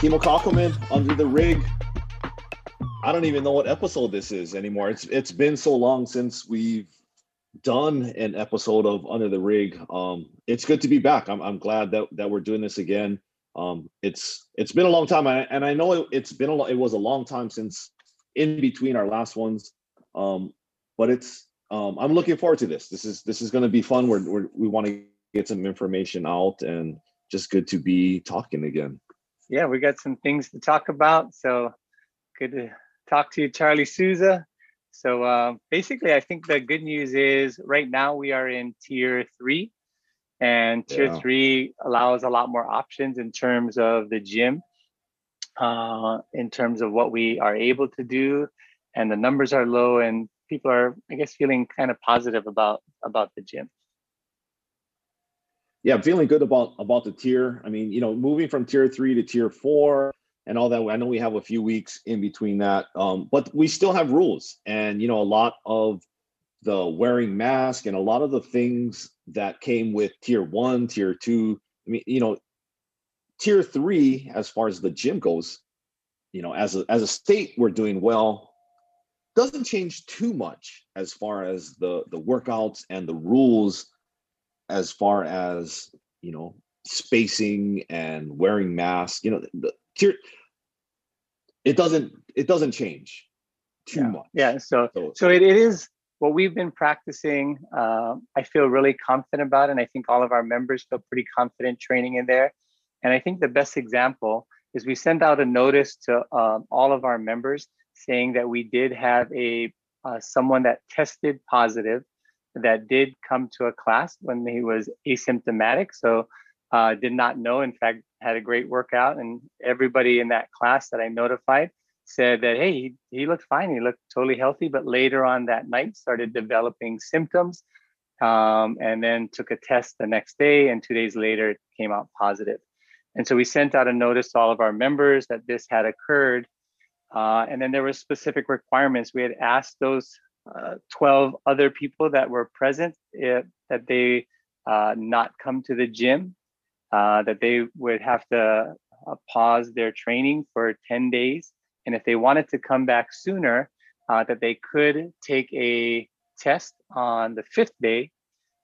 Kimo Kakelman under the rig. I don't even know what episode this is anymore. It's it's been so long since we've done an episode of Under the Rig. Um, it's good to be back. I'm I'm glad that that we're doing this again. Um, it's it's been a long time, and I know it, has been a it was a long time since in between our last ones. Um, but it's um, I'm looking forward to this. This is this is going to be fun. We're, we're we want to get some information out, and just good to be talking again. Yeah, we got some things to talk about. So good to talk to you, Charlie Souza. So uh, basically, I think the good news is right now we are in tier three, and tier yeah. three allows a lot more options in terms of the gym, uh, in terms of what we are able to do, and the numbers are low, and people are, I guess, feeling kind of positive about about the gym. Yeah, feeling good about about the tier. I mean, you know, moving from tier three to tier four and all that. I know we have a few weeks in between that, um, but we still have rules, and you know, a lot of the wearing mask and a lot of the things that came with tier one, tier two. I mean, you know, tier three, as far as the gym goes, you know, as a as a state, we're doing well. Doesn't change too much as far as the the workouts and the rules, as far as you know, spacing and wearing masks. You know, the, it doesn't it doesn't change too yeah. much yeah so so, so it, it is what we've been practicing uh, i feel really confident about and i think all of our members feel pretty confident training in there and i think the best example is we sent out a notice to um, all of our members saying that we did have a uh, someone that tested positive that did come to a class when he was asymptomatic so uh, did not know. In fact, had a great workout, and everybody in that class that I notified said that hey, he, he looked fine, he looked totally healthy, but later on that night started developing symptoms, um, and then took a test the next day, and two days later it came out positive. And so we sent out a notice to all of our members that this had occurred. Uh, and then there were specific requirements. We had asked those uh, 12 other people that were present if, eh, that they uh, not come to the gym uh, that they would have to uh, pause their training for 10 days. And if they wanted to come back sooner, uh, that they could take a test on the fifth day,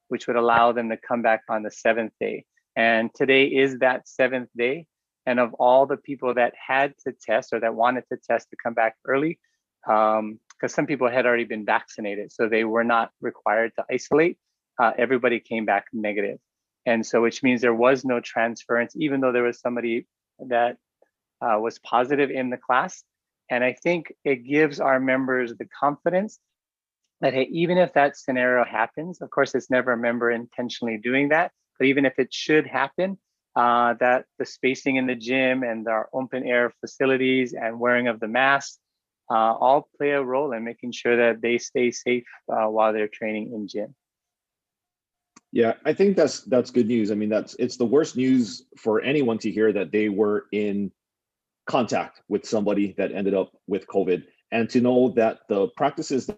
which would allow them to come back on the seventh day. And today is that seventh day. And of all the people that had to test or that wanted to test to come back early, because some people had already been vaccinated, so they were not required to isolate, uh, everybody came back. And so, which means there was no transference, even though there was somebody that uh, was positive in the class. And I think it gives our members the confidence that, hey, even if that scenario happens, of course, it's never a member intentionally doing that, but even if it should happen, uh, that the spacing in the gym and our open air facilities and wearing of the mask uh, all play a role in making sure that they stay safe uh, while they're training in gym. Yeah, I think that's that's good news. I mean, that's it's the worst news for anyone to hear that they were in contact with somebody that ended up with COVID, and to know that the practices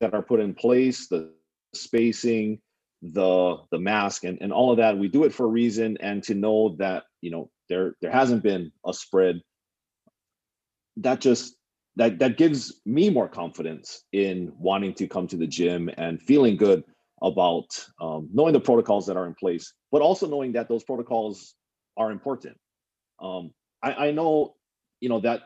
that are put in place, the spacing, the the mask, and and all of that, we do it for a reason, and to know that you know there there hasn't been a spread. That just that that gives me more confidence in wanting to come to the gym and feeling good about um, knowing the protocols that are in place, but also knowing that those protocols are important. Um, I, I know, you know, that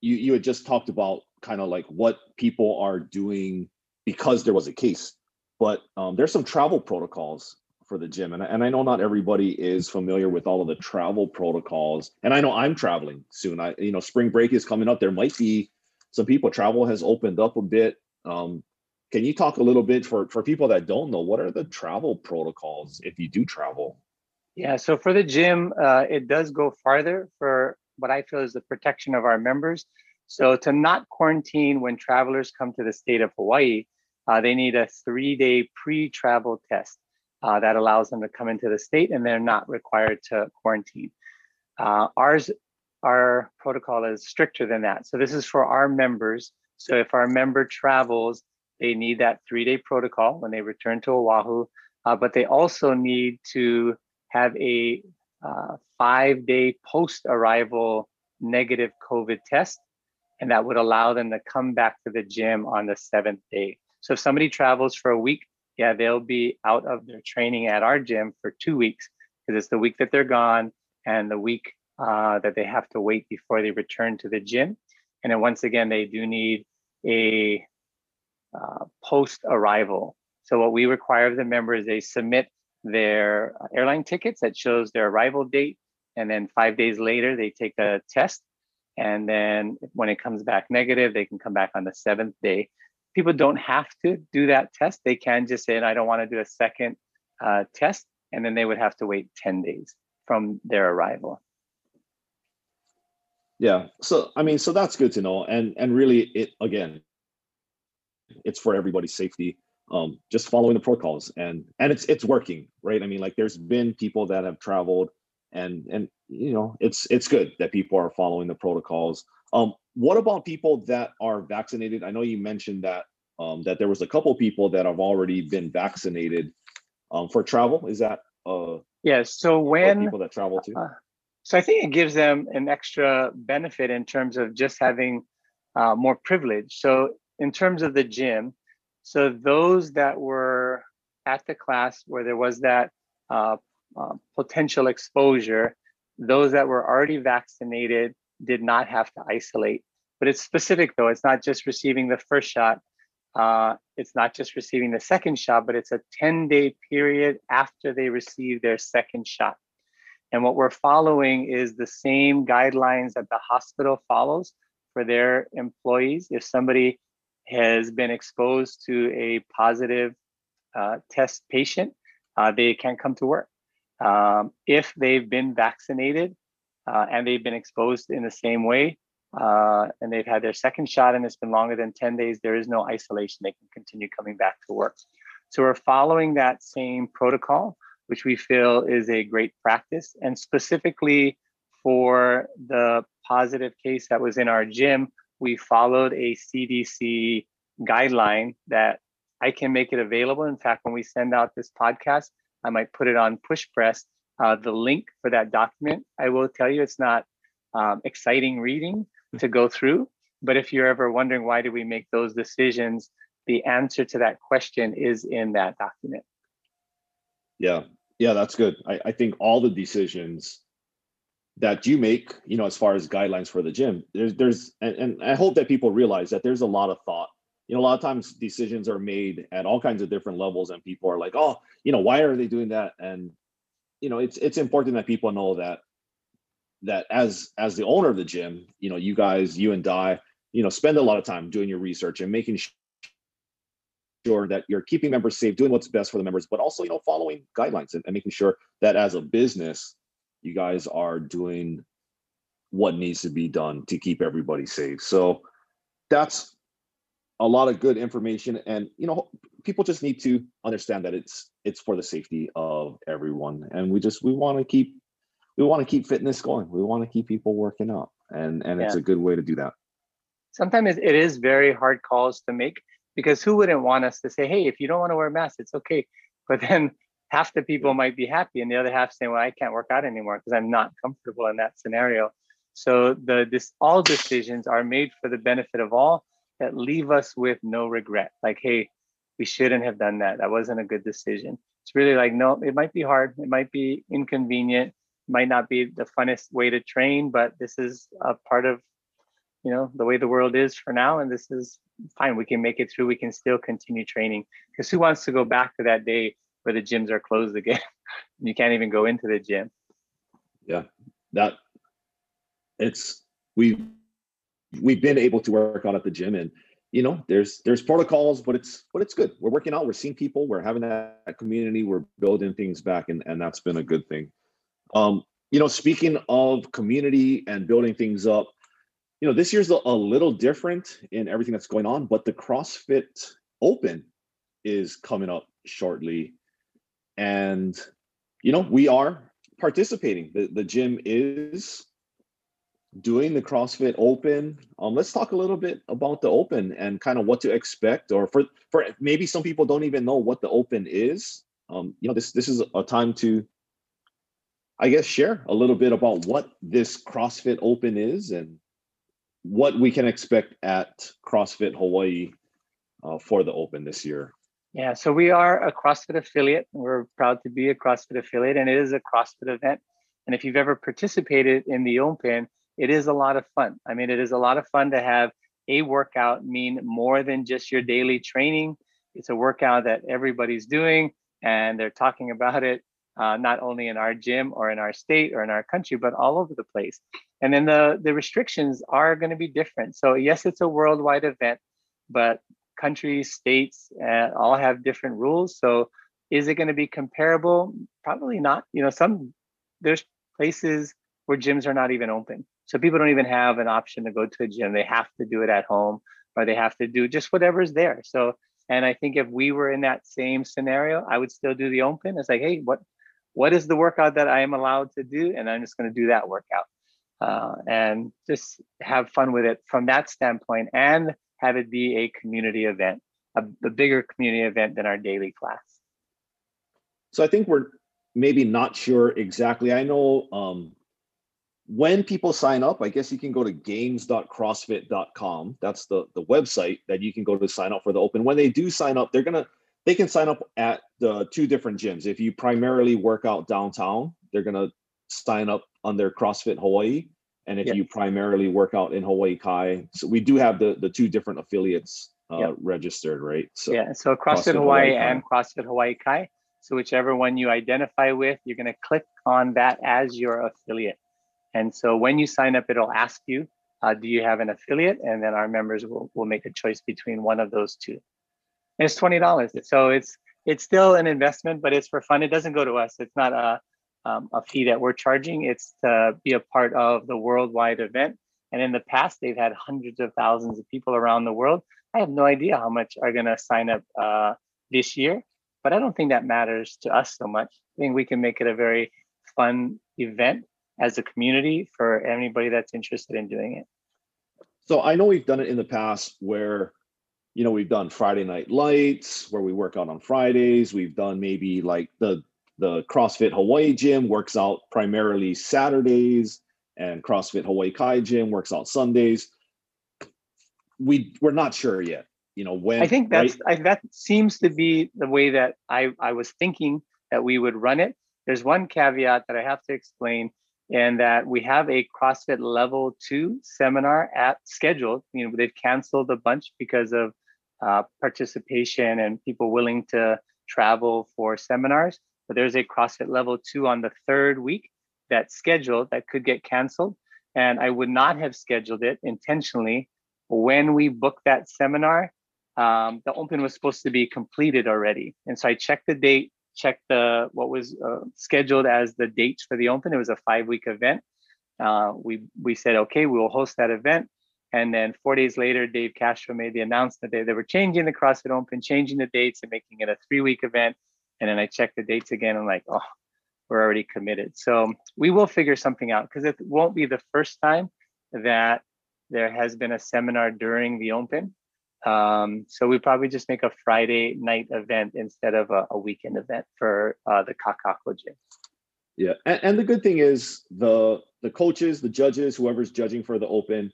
you you had just talked about kind of like what people are doing because there was a case, but um, there's some travel protocols for the gym, and and I know not everybody is familiar with all of the travel protocols, and I know I'm traveling soon. I you know spring break is coming up. There might be some people travel has opened up a bit. Um, can you talk a little bit for for people that don't know what are the travel protocols if you do travel? Yeah, so for the gym, uh, it does go farther for what I feel is the protection of our members. So to not quarantine when travelers come to the state of Hawaii, uh, they need a three-day pre-travel test uh, that allows them to come into the state, and they're not required to quarantine. Uh, ours, our protocol is stricter than that. So this is for our members. So if our member travels they need that three day protocol when they return to Oahu, uh, but they also need to have a uh, five day post arrival negative COVID test, and that would allow them to come back to the gym on the seventh day. So if somebody travels for a week, yeah, they'll be out of their training at our gym for two weeks because it's the week that they're gone and the week uh, that they have to wait before they return to the gym. And then once again, they do need a uh, post arrival. So what we require of the members, they submit their airline tickets that shows their arrival date. And then five days later, they take a test. And then when it comes back negative, they can come back on the seventh day. People don't have to do that test. They can just say, I don't want to do a second uh, test. And then they would have to wait 10 days from their arrival. Yeah. So, I mean, so that's good to know. And, and really it, again, it's for everybody's safety um, just following the protocols and and it's it's working right i mean like there's been people that have traveled and and you know it's it's good that people are following the protocols um what about people that are vaccinated? I know you mentioned that um that there was a couple people that have already been vaccinated um for travel. Is that uh yeah so when people that travel to, uh, so i think it gives them an extra benefit in terms of just having uh, more privilege. So in terms of the gym so those that were at the class where there was that uh, uh, potential exposure, those that were already vaccinated did not have to isolate. But it's specific though, it's not just receiving the first shot, uh, it's not just receiving the second shot, but it's a 10 day period after they receive their second shot. And what we're following is the same guidelines that the hospital follows for their employees. If somebody has been exposed to a positive uh, test patient, uh, they can't come to work. Um, if they've been vaccinated uh, and they've been exposed in the same way, uh, and they've had their second shot and it's been longer than 10 days, there is no isolation. They can continue coming back to work. So we're following that same protocol, which we feel is a great practice. And specifically for the positive case that was in our gym, we followed a CDC guideline that I can make it available. In fact, when we send out this podcast, I might put it on PushPress. Uh, the link for that document, I will tell you, it's not um, exciting reading to go through. But if you're ever wondering why do we make those decisions, the answer to that question is in that document. Yeah, yeah, that's good. I, I think all the decisions that you make, you know, as far as guidelines for the gym, there's there's and, and I hope that people realize that there's a lot of thought. You know, a lot of times decisions are made at all kinds of different levels, and people are like, oh, you know, why are they doing that? And you know, it's it's important that people know that that as as the owner of the gym, you know, you guys, you and Di, you know, spend a lot of time doing your research and making sure that you're keeping members safe, doing what's best for the members, but also, you know, following guidelines and, and making sure that as a business, you guys are doing what needs to be done to keep everybody safe. So that's a lot of good information and you know people just need to understand that it's it's for the safety of everyone and we just we want to keep we want to keep fitness going. We want to keep people working out and and yeah. it's a good way to do that. Sometimes it is very hard calls to make because who wouldn't want us to say hey if you don't want to wear a mask it's okay. But then half the people might be happy and the other half saying well i can't work out anymore because i'm not comfortable in that scenario. So the this all decisions are made for the benefit of all that leave us with no regret. Like hey we shouldn't have done that. That wasn't a good decision. It's really like no it might be hard. It might be inconvenient might not be the funnest way to train but this is a part of you know the way the world is for now and this is fine. We can make it through. We can still continue training. Because who wants to go back to that day where the gyms are closed again. you can't even go into the gym. Yeah, that it's we've we've been able to work out at the gym and you know there's there's protocols but it's but it's good. We're working out. We're seeing people. We're having that community. We're building things back and and that's been a good thing um you know speaking of community and building things up you know this year's a, a little different in everything that's going on but the crossfit open is coming up shortly. And you know we are participating. The, the gym is doing the crossfit open. Um, let's talk a little bit about the open and kind of what to expect or for for maybe some people don't even know what the open is. Um, you know this this is a time to I guess share a little bit about what this CrossFit Open is and what we can expect at CrossFit Hawaii uh, for the Open this year. Yeah, so we are a CrossFit affiliate. We're proud to be a CrossFit affiliate, and it is a CrossFit event. And if you've ever participated in the Open, it is a lot of fun. I mean, it is a lot of fun to have a workout mean more than just your daily training. It's a workout that everybody's doing, and they're talking about it uh, not only in our gym or in our state or in our country, but all over the place. And then the, the restrictions are going to be different. So, yes, it's a worldwide event, but countries, states, uh, all have different rules. So, is it going to be comparable? Probably not. You know, some there's places where gyms are not even open. So people don't even have an option to go to a gym. They have to do it at home or they have to do just whatever's there. So, and I think if we were in that same scenario, I would still do the open. It's like, hey, what what is the workout that I am allowed to do? And I'm just going to do that workout uh, and just have fun with it from that standpoint and have it be a community event, a, a bigger community event than our daily class. So I think we're maybe not sure exactly. I know um, when people sign up, I guess you can go to games.crossfit.com. That's the, the website that you can go to sign up for the open. When they do sign up, they're going to they can sign up at the two different gyms. If you primarily work out downtown, they're gonna sign up under CrossFit Hawaii. And if you primarily work out in Hawaii Kai, so we do have the the two different affiliates uh, yep. registered, right? So yeah, so CrossFit, CrossFit Hawaii, Hawaii and CrossFit Hawaii Kai. So whichever one you identify with, you're gonna click on that as your affiliate. And so when you sign up, it'll ask you, uh, do you have an affiliate? And then our members will, will make a choice between one of those two it's twenty dollars. So it's it's still an investment, but it's for fun. It doesn't go to us. It's not a um, a fee that we're charging. It's to be a part of the worldwide event. And in the past, they've had hundreds of thousands of people around the world. I have no idea how much are going to sign up uh, this year, but I don't think that matters to us so much. I think we can make it a very fun event as a community for anybody that's interested in doing it. So I know we've done it in the past where you know we've done friday night lights where we work out on fridays we've done maybe like the the crossfit hawaii gym works out primarily saturdays and crossfit hawaii kai gym works out sundays we we're not sure yet you know when i think that's right? I, that seems to be the way that i i was thinking that we would run it there's one caveat that i have to explain and that we have a CrossFit level two seminar at scheduled. You know, they've canceled a bunch because of uh, participation and people willing to travel for seminars. But there's a CrossFit level two on the third week that's scheduled that could get canceled. And I would not have scheduled it intentionally. When we booked that seminar, um, the open was supposed to be completed already. And so I checked the date, checked the what was uh, scheduled as the dates for the open. It was a five week event. Uh, we we said okay, we will host that event. And then four days later, Dave Castro made the announcement that they were changing the CrossFit Open, changing the dates and making it a three week event. And then I checked the dates again. I'm like, oh, we're already committed. So we will figure something out because it won't be the first time that there has been a seminar during the Open. Um, so we probably just make a Friday night event instead of a, a weekend event for uh, the Kakaako gym. Yeah, and, and the good thing is the the coaches, the judges, whoever's judging for the Open,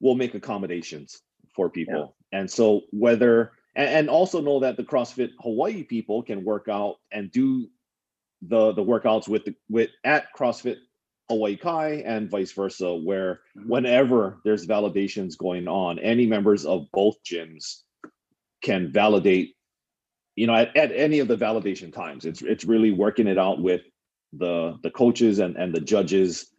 will make accommodations for people. Yeah. And so whether and, and also know that the CrossFit Hawaii people can work out and do the the workouts with the with at CrossFit Hawaii Kai and vice versa, where mm-hmm. whenever there's validations going on, any members of both gyms can validate, you know, at, at any of the validation times. It's it's really working it out with the the coaches and and the judges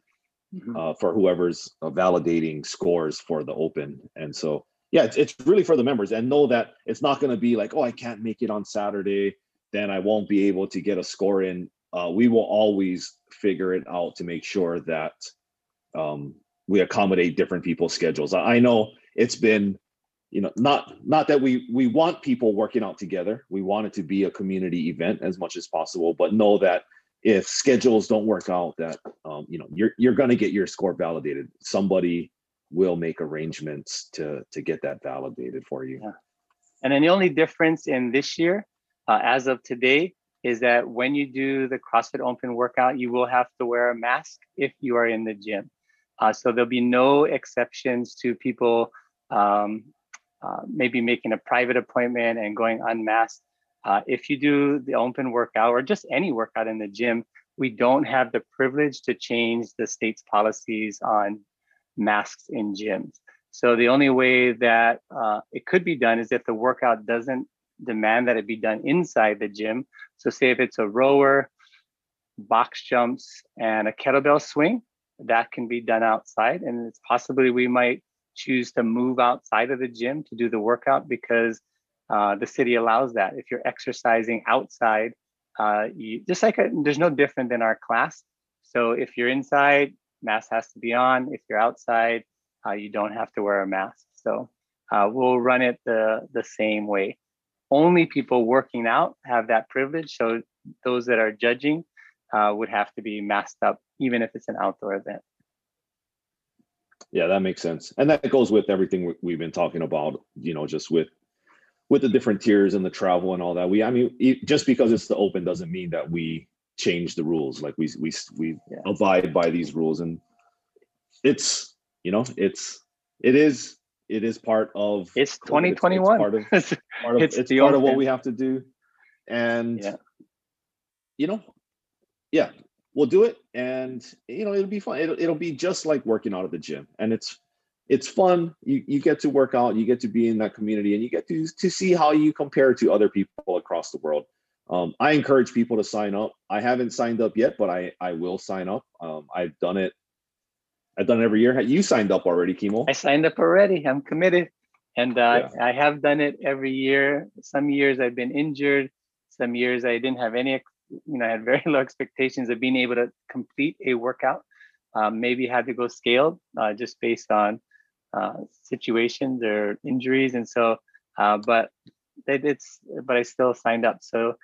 mm-hmm. uh, for whoever's uh, validating scores for the open. And so, yeah, it's, it's really for the members and know that it's not going to be like, oh, I can't make it on Saturday, then I won't be able to get a score in. Uh, we will always figure it out to make sure that um, we accommodate different people's schedules. I, I know it's been you know not not that we we want people working out together we want it to be a community event as much as possible but know that if schedules don't work out that um, you know you're you're going to get your score validated somebody will make arrangements to to get that validated for you yeah. and then the only difference in this year uh, as of today is that when you do the CrossFit Open workout, you will have to wear a mask if you are in the gym. Uh, so there'll be no exceptions to people um, uh, maybe making a private appointment and going unmasked. Uh, if you do the open workout or just any workout in the gym, we don't have the privilege to change the state's policies on masks in gyms. So the only way that uh, it could be done is if the workout doesn't demand that it be done inside the gym. So say if it's a rower, box jumps, and a kettlebell swing, that can be done outside. And it's possibly we might choose to move outside of the gym to do the workout because uh, the city allows that. If you're exercising outside, uh, you, just like a, there's no different than our class. So if you're inside, mask has to be on. If you're outside, uh, you don't have to wear a mask. So uh, we'll run it the, the same way. Only people working out have that privilege. So those that are judging uh, would have to be masked up, even if it's an outdoor event. Yeah, that makes sense, and that goes with everything we've been talking about. You know, just with with the different tiers and the travel and all that. We, I mean, just because it's the open doesn't mean that we change the rules. Like we we we yeah. abide by these rules, and it's you know it's it is it is part of it's 2021 it's, it's part of, part of it's, it's part of what we have to do and yeah. you know yeah we'll do it and you know it'll be fun it'll, it'll be just like working out at the gym and it's it's fun. You, you get to work out you get to be in that community and you get to to see how you compare to other people across the world. Um, i encourage people to sign up. I haven't signed up yet but i i will sign up. Um, i've done it. I've done it every year. You signed up already kimo. I signed up already. I'm committed. And uh, yeah. i have done it every year. Some years i've been injured. Some years i didn't have any you know, I had very low expectations of being able to complete a workout. Um, maybe had to go scaled uh, just based on uh, situations or injuries, and so. Uh, but it's but I still signed up. So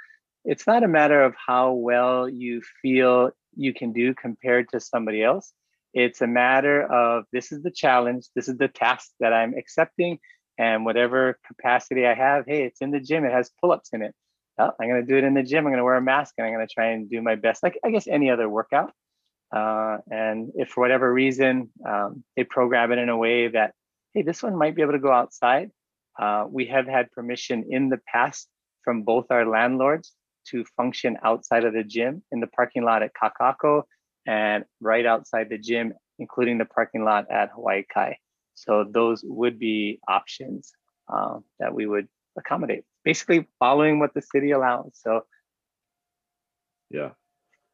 it's not a matter of how well you feel you can do compared to somebody else. It's a matter of this is the challenge, this is the task that I'm accepting, and whatever capacity I have, hey, it's in the gym, it has pull-ups in it oh, I'm to do it in the gym. I'm to wear a mask and I'm to try and do my best, like I guess any other workout. Uh, and if for whatever reason um, they program it in a way that, hey, this one might be able to go outside, uh, we have had permission in the past from both our landlords to function outside of the gym in the parking lot at Kakaako and right outside the gym, including the parking lot at Hawaii Kai. So those would be options uh, that we would accommodate basically following what the city allows. So yeah.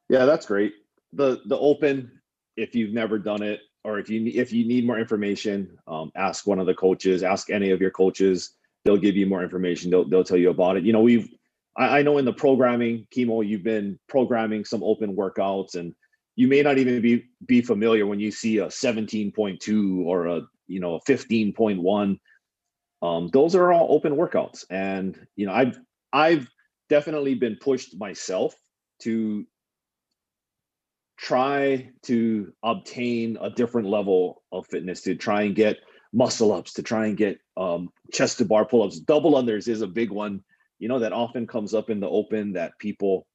Yeah, that's great. The the open, if you've never done it, or if you if you need more information, um, ask one of the coaches, ask any of your coaches. They'll give you more information. They'll they'll tell you about it. You know, we've I, I know in the programming, Kimo, you've been programming some open workouts and you may not even be be familiar when you see a 17.2 or a you know a 15.1 um, those are all open workouts and you know i've i've definitely been pushed myself to try to obtain a different level of fitness to try and get muscle ups to try and get um, chest to bar pull-ups double unders is a big one you know that often comes up in the open that people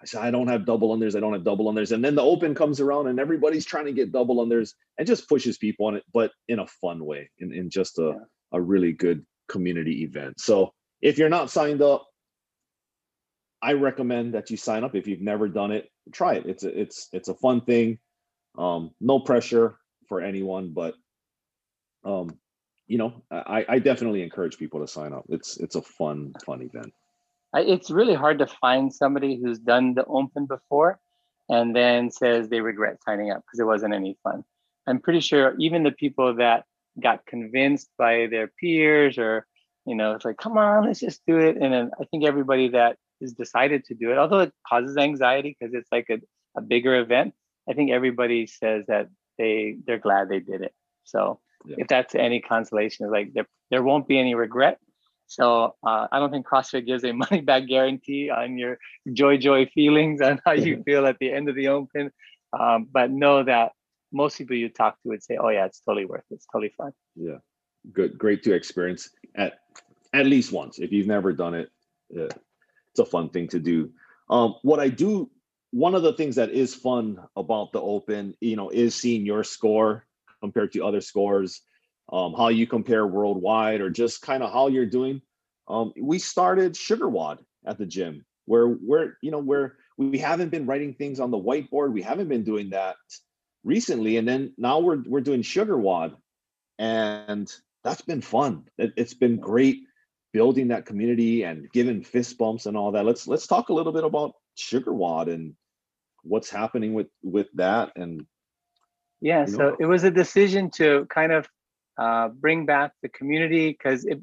I say I don't have double unders, I don't have double unders. And then the open comes around and everybody's trying to get double unders and just pushes people on it, but in a fun way, in, in just a, yeah a really good community event. So if you're not signed up, I recommend that you sign up. If you've never done it, try it. It's a it's it's a fun thing. Um, no pressure for anyone, but um, you know, I, I definitely encourage people to sign up. It's it's a fun fun event. It's really hard to find somebody who's done the open before and then says they regret signing up because it wasn't any fun. I'm pretty sure even the people that got convinced by their peers or you know it's like come on let's just do it and then i think everybody that is decided to do it although it causes anxiety because it's like a, a bigger event i think everybody says that they they're glad they did it so yeah. if that's any consolation like there, there won't be any regret so uh, i don't think crossfit gives a money back guarantee on your joy joy feelings and how you feel at the end of the open um, but know that most people you talk to would say, "Oh yeah, it's totally worth it. It's totally fun." Yeah, good, great to experience at at least once. If you've never done it, uh, it's a fun thing to do. Um, what I do, one of the things that is fun about the Open, you know, is seeing your score compared to other scores, um, how you compare worldwide, or just kind of how you're doing. Um, we started SugarWOD at the gym, where we're, you know, where we haven't been writing things on the whiteboard. We haven't been doing that recently, and then now we're we're doing SugarWOD, and that's been fun. It, it's been great building that community and giving fist bumps and all that. Let's let's talk a little bit about SugarWOD and what's happening with with that and yeah so know. it was a decision to kind of uh, bring back the community because it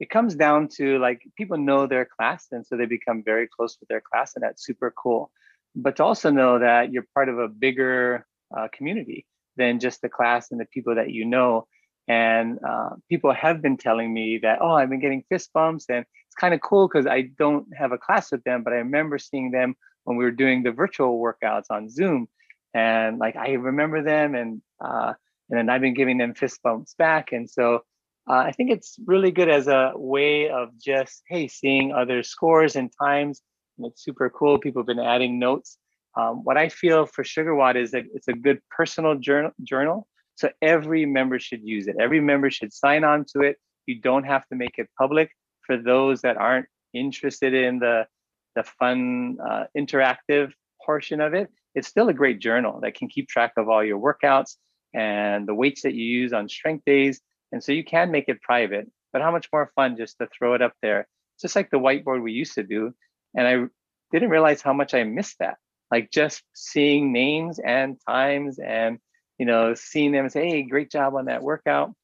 it comes down to like people know their class and so they become very close with their class and that's super cool but to also know that you're part of a bigger uh, community than just the class and the people that you know and uh, people have been telling me that oh i've been getting fist bumps and it's kind of cool because i don't have a class with them but i remember seeing them when we were doing the virtual workouts on zoom. And like i remember them and uh, and then i've been giving them fist bumps back. And so uh, i think it's really good as a way of just hey seeing other scores and times and it's super cool. People have been adding notes. Um, what i feel for SugarWOD is that it's a good personal journal journal so every member should use it. Every member should sign on to it. You don't have to make it public. For those that aren't interested in the, the fun, uh, interactive portion of it, it's still a great journal that can keep track of all your workouts and the weights that you use on strength days. And so you can make it private, but how much more fun just to throw it up there. Just like the whiteboard we used to do. And I didn't realize how much I missed that. Like just seeing names and times and you know, seeing them say, hey, great job on that workout,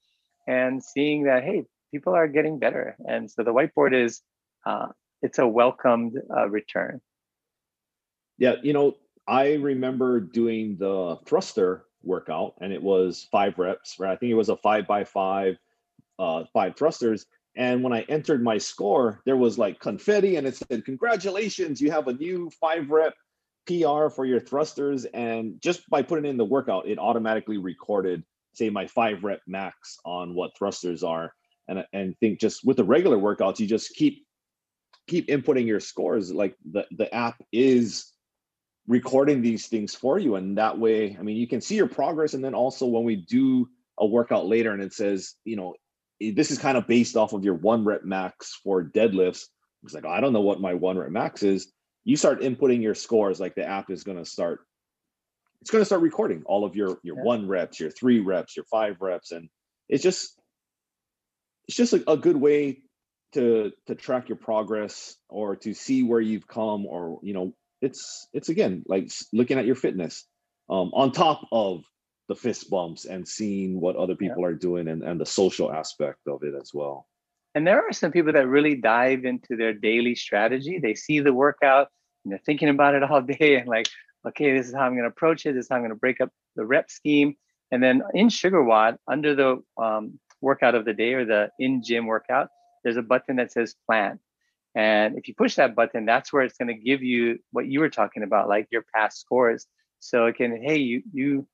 and seeing that, hey, people are getting better. And so the whiteboard is, uh, it's a welcomed uh, return. Yeah, you know, I remember doing the thruster workout, and it was five reps, right? I think it was a five by five, uh, five thrusters. And when I entered my score, there was like confetti, and it said, "Congratulations, you have a new five rep PR for your thrusters, and just by putting in the workout, it automatically recorded, say, my five rep max on what thrusters are. And and think just with the regular workouts, you just keep keep inputting your scores. Like the the app is recording these things for you, and that way, I mean, you can see your progress. And then also when we do a workout later, and it says, you know, eh, this is kind of based off of your one rep max for deadlifts. It's like, oh, I don't know what my one rep max is you start inputting your scores, like the app is going to start. It's going to start recording all of your your yeah. one reps, your three reps, your five reps, and it's just it's just a, a good way to to track your progress or to see where you've come or you know it's it's again like looking at your fitness um, on top of the fist bumps and seeing what other people yeah. are doing and, and the social aspect of it as well and there are some people that really dive into their daily strategy. They see the workout and they're thinking about it all day and like, okay, this is how I'm going to approach it. This is how I'm going to break up the rep scheme. And then in SugarWOD, under the um, workout of the day or the in gym workout, there's a button that says plan. And if you push that button, that's where it's going to give you what you were talking about, like your past scores. So it can, hey, you you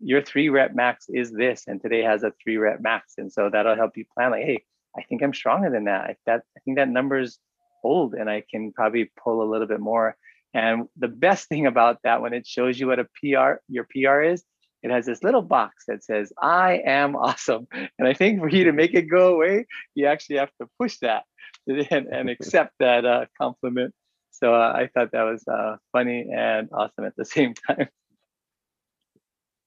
your three rep max is this, and today has a three rep max, and so that'll help you plan. Like, hey, I think I'm stronger than that. I, that I think that number's old, and I can probably pull a little bit more. And the best thing about that, when it shows you what a PR your PR is, it has this little box that says "I am awesome." And I think for you to make it go away, you actually have to push that and, and accept that uh, compliment. So uh, I thought that was uh, funny and awesome at the same time.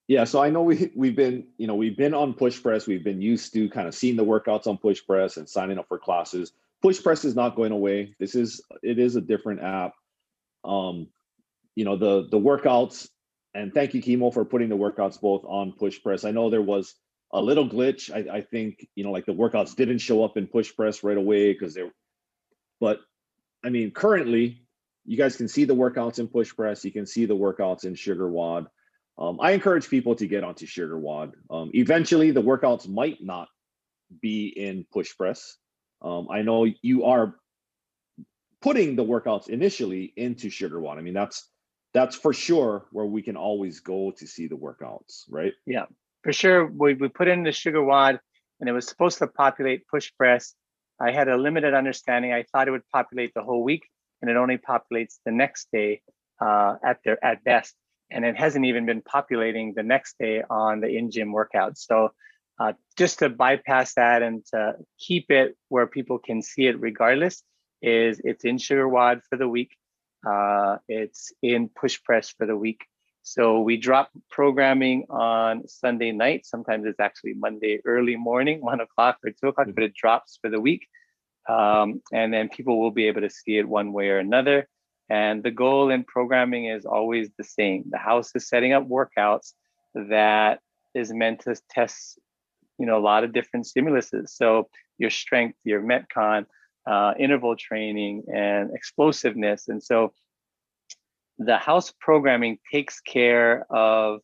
Yeah, so I know we we've been, you know, we've been on PushPress. We've been used to kind of seeing the workouts on PushPress and signing up for classes. PushPress is not going away. This is it is a different app. Um, you know, the the workouts, and thank you, Kimo, for putting the workouts both on PushPress. I know there was a little glitch. I, I think, you know, like the workouts didn't show up in PushPress right away because they're but I mean, currently you guys can see the workouts in PushPress, you can see the workouts in SugarWOD um, I encourage people to get onto SugarWOD. Um, eventually, the workouts might not be in PushPress. Um, I know you are putting the workouts initially into SugarWOD. I mean, that's that's for sure where we can always go to see the workouts, right? Yeah, for sure. We, we put in the SugarWOD and it was supposed to populate PushPress. I had a limited understanding. I thought it would populate the whole week, and it only populates the next day uh, at their at best, and it hasn't even been populating the next day on the in gym workouts. So uh, just to bypass that and to keep it where people can see it regardless, is it's in SugarWOD for the week. Uh, it's in PushPress for the week. So we drop programming on Sunday night. Sometimes it's actually Monday early morning, one o'clock or two o'clock, but it drops for the week. Um, and then people will be able to see it one way or another. And the goal in programming is always the same. The house is setting up workouts that is meant to test, you know, a lot of different stimuluses. So your strength, your metcon, uh, interval training, and explosiveness. And so the house programming takes care of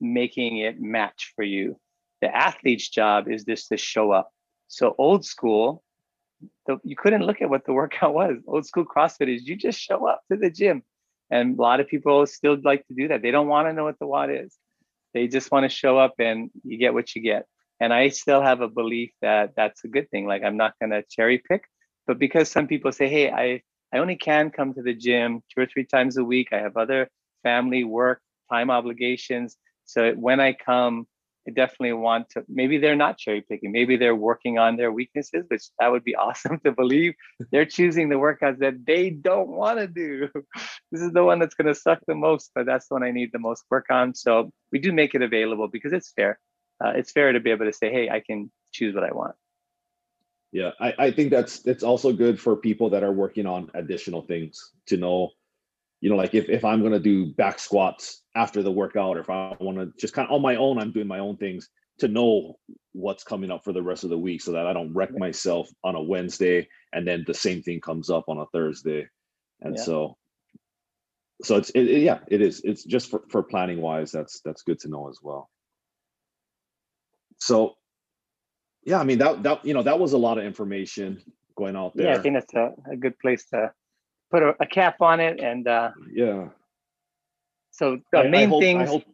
making it match for you. The athlete's job is just to show up. So old school, the, you couldn't look at what the workout was. Old school CrossFit is you just show up to the gym. And a lot of people still like to do that. They don't want to know what the WOD is. They just want to show up and you get what you get. And I still have a belief that that's a good thing. Like I'm not going to cherry pick, but because some people say, "Hey, I I only can come to the gym two or three times a week. I have other family work time obligations. So when I come, I definitely want to. Maybe they're not cherry picking. Maybe they're working on their weaknesses, which that would be awesome to believe. They're choosing the workouts that they don't want to do. This is the one that's going to suck the most, but that's the one I need the most work on. So we do make it available because it's fair. Uh, it's fair to be able to say, "Hey, I can choose what I want." Yeah, I, I think that's that's also good for people that are working on additional things to know, you know, like if, if I'm gonna do back squats after the workout, or if I want to just kind of on my own, I'm doing my own things to know what's coming up for the rest of the week so that I don't wreck myself on a Wednesday and then the same thing comes up on a Thursday. And yeah. so so it's it, it, yeah, it is. It's just for, for planning wise, that's that's good to know as well. So yeah, I mean that that you know that was a lot of information going out there. Yeah, I think that's a, a good place to put a, a cap on it. And uh, yeah. So the I, main I hope, things. Hope,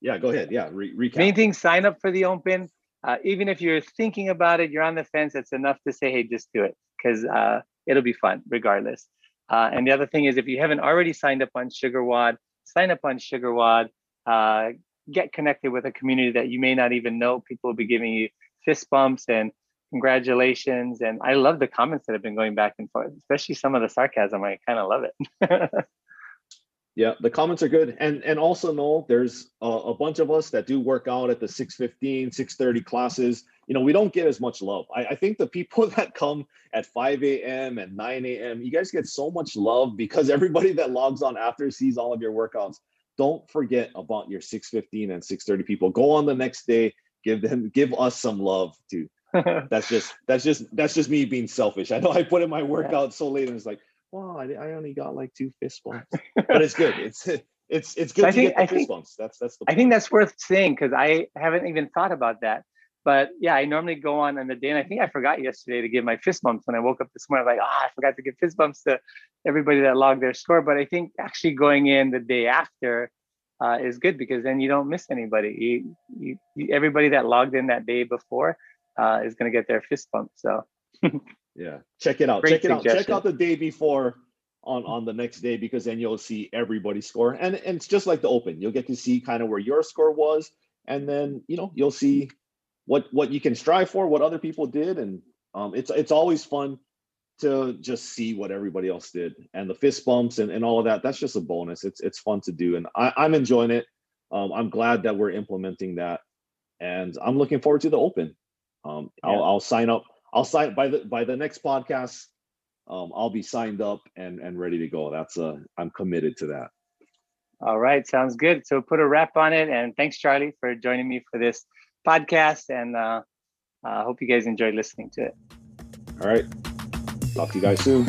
yeah, go ahead. Yeah, re- recap. Main thing: sign up for the open. Uh, even if you're thinking about it, you're on the fence. It's enough to say, "Hey, just do it," because uh, it'll be fun regardless. Uh, and the other thing is, if you haven't already signed up on SugarWOD, sign up on SugarWOD. Uh, get connected with a community that you may not even know. People will be giving you fist bumps and congratulations. And I love the comments that have been going back and forth, especially some of the sarcasm. I kind of love it. yeah, the comments are good. And and also Noel, there's a, a, bunch of us that do work out at the 615, 630 classes. You know, we don't get as much love. I, I think the people that come at 5 a.m. and 9 a.m., you guys get so much love because everybody that logs on after sees all of your workouts don't forget about your 615 and 630 people go on the next day give them give us some love too that's just that's just that's just me being selfish i know i put in my workout so late and it's like wow i, I only got like two fist bumps but it's good it's it's it's good I to think, get the I fist think, bumps that's that's the point. i think that's worth saying because i haven't even thought about that but yeah, I normally go on on the day, and I think I forgot yesterday to give my fist bumps when I woke up this morning. I'm like, oh, I forgot to give fist bumps to everybody that logged their score. But I think actually going in the day after uh, is good because then you don't miss anybody. You, you everybody that logged in that day before uh, is going to get their fist bump. So yeah, check it out. Check it out. Check out the day before on on the next day because then you'll see everybody's score and and it's just like the open you'll get to see kind of where your score was and then you know you'll see what what you can strive for, what other people did, and um, it's it's always fun to just see what everybody else did and the fist bumps and, and all of that. That's just a bonus. It's it's fun to do, and I, I'm enjoying it. Um, I'm glad that we're implementing that, and I'm looking forward to the open. Um, yeah. I'll, I'll sign up. I'll sign by the by the next podcast. Um, I'll be signed up and and ready to go. That's a I'm committed to that. All right, sounds good. So put a wrap on it, and thanks, Charlie, for joining me for this podcast, and uh, I uh, hope you guys enjoyed listening to it. All right. Talk to you guys soon.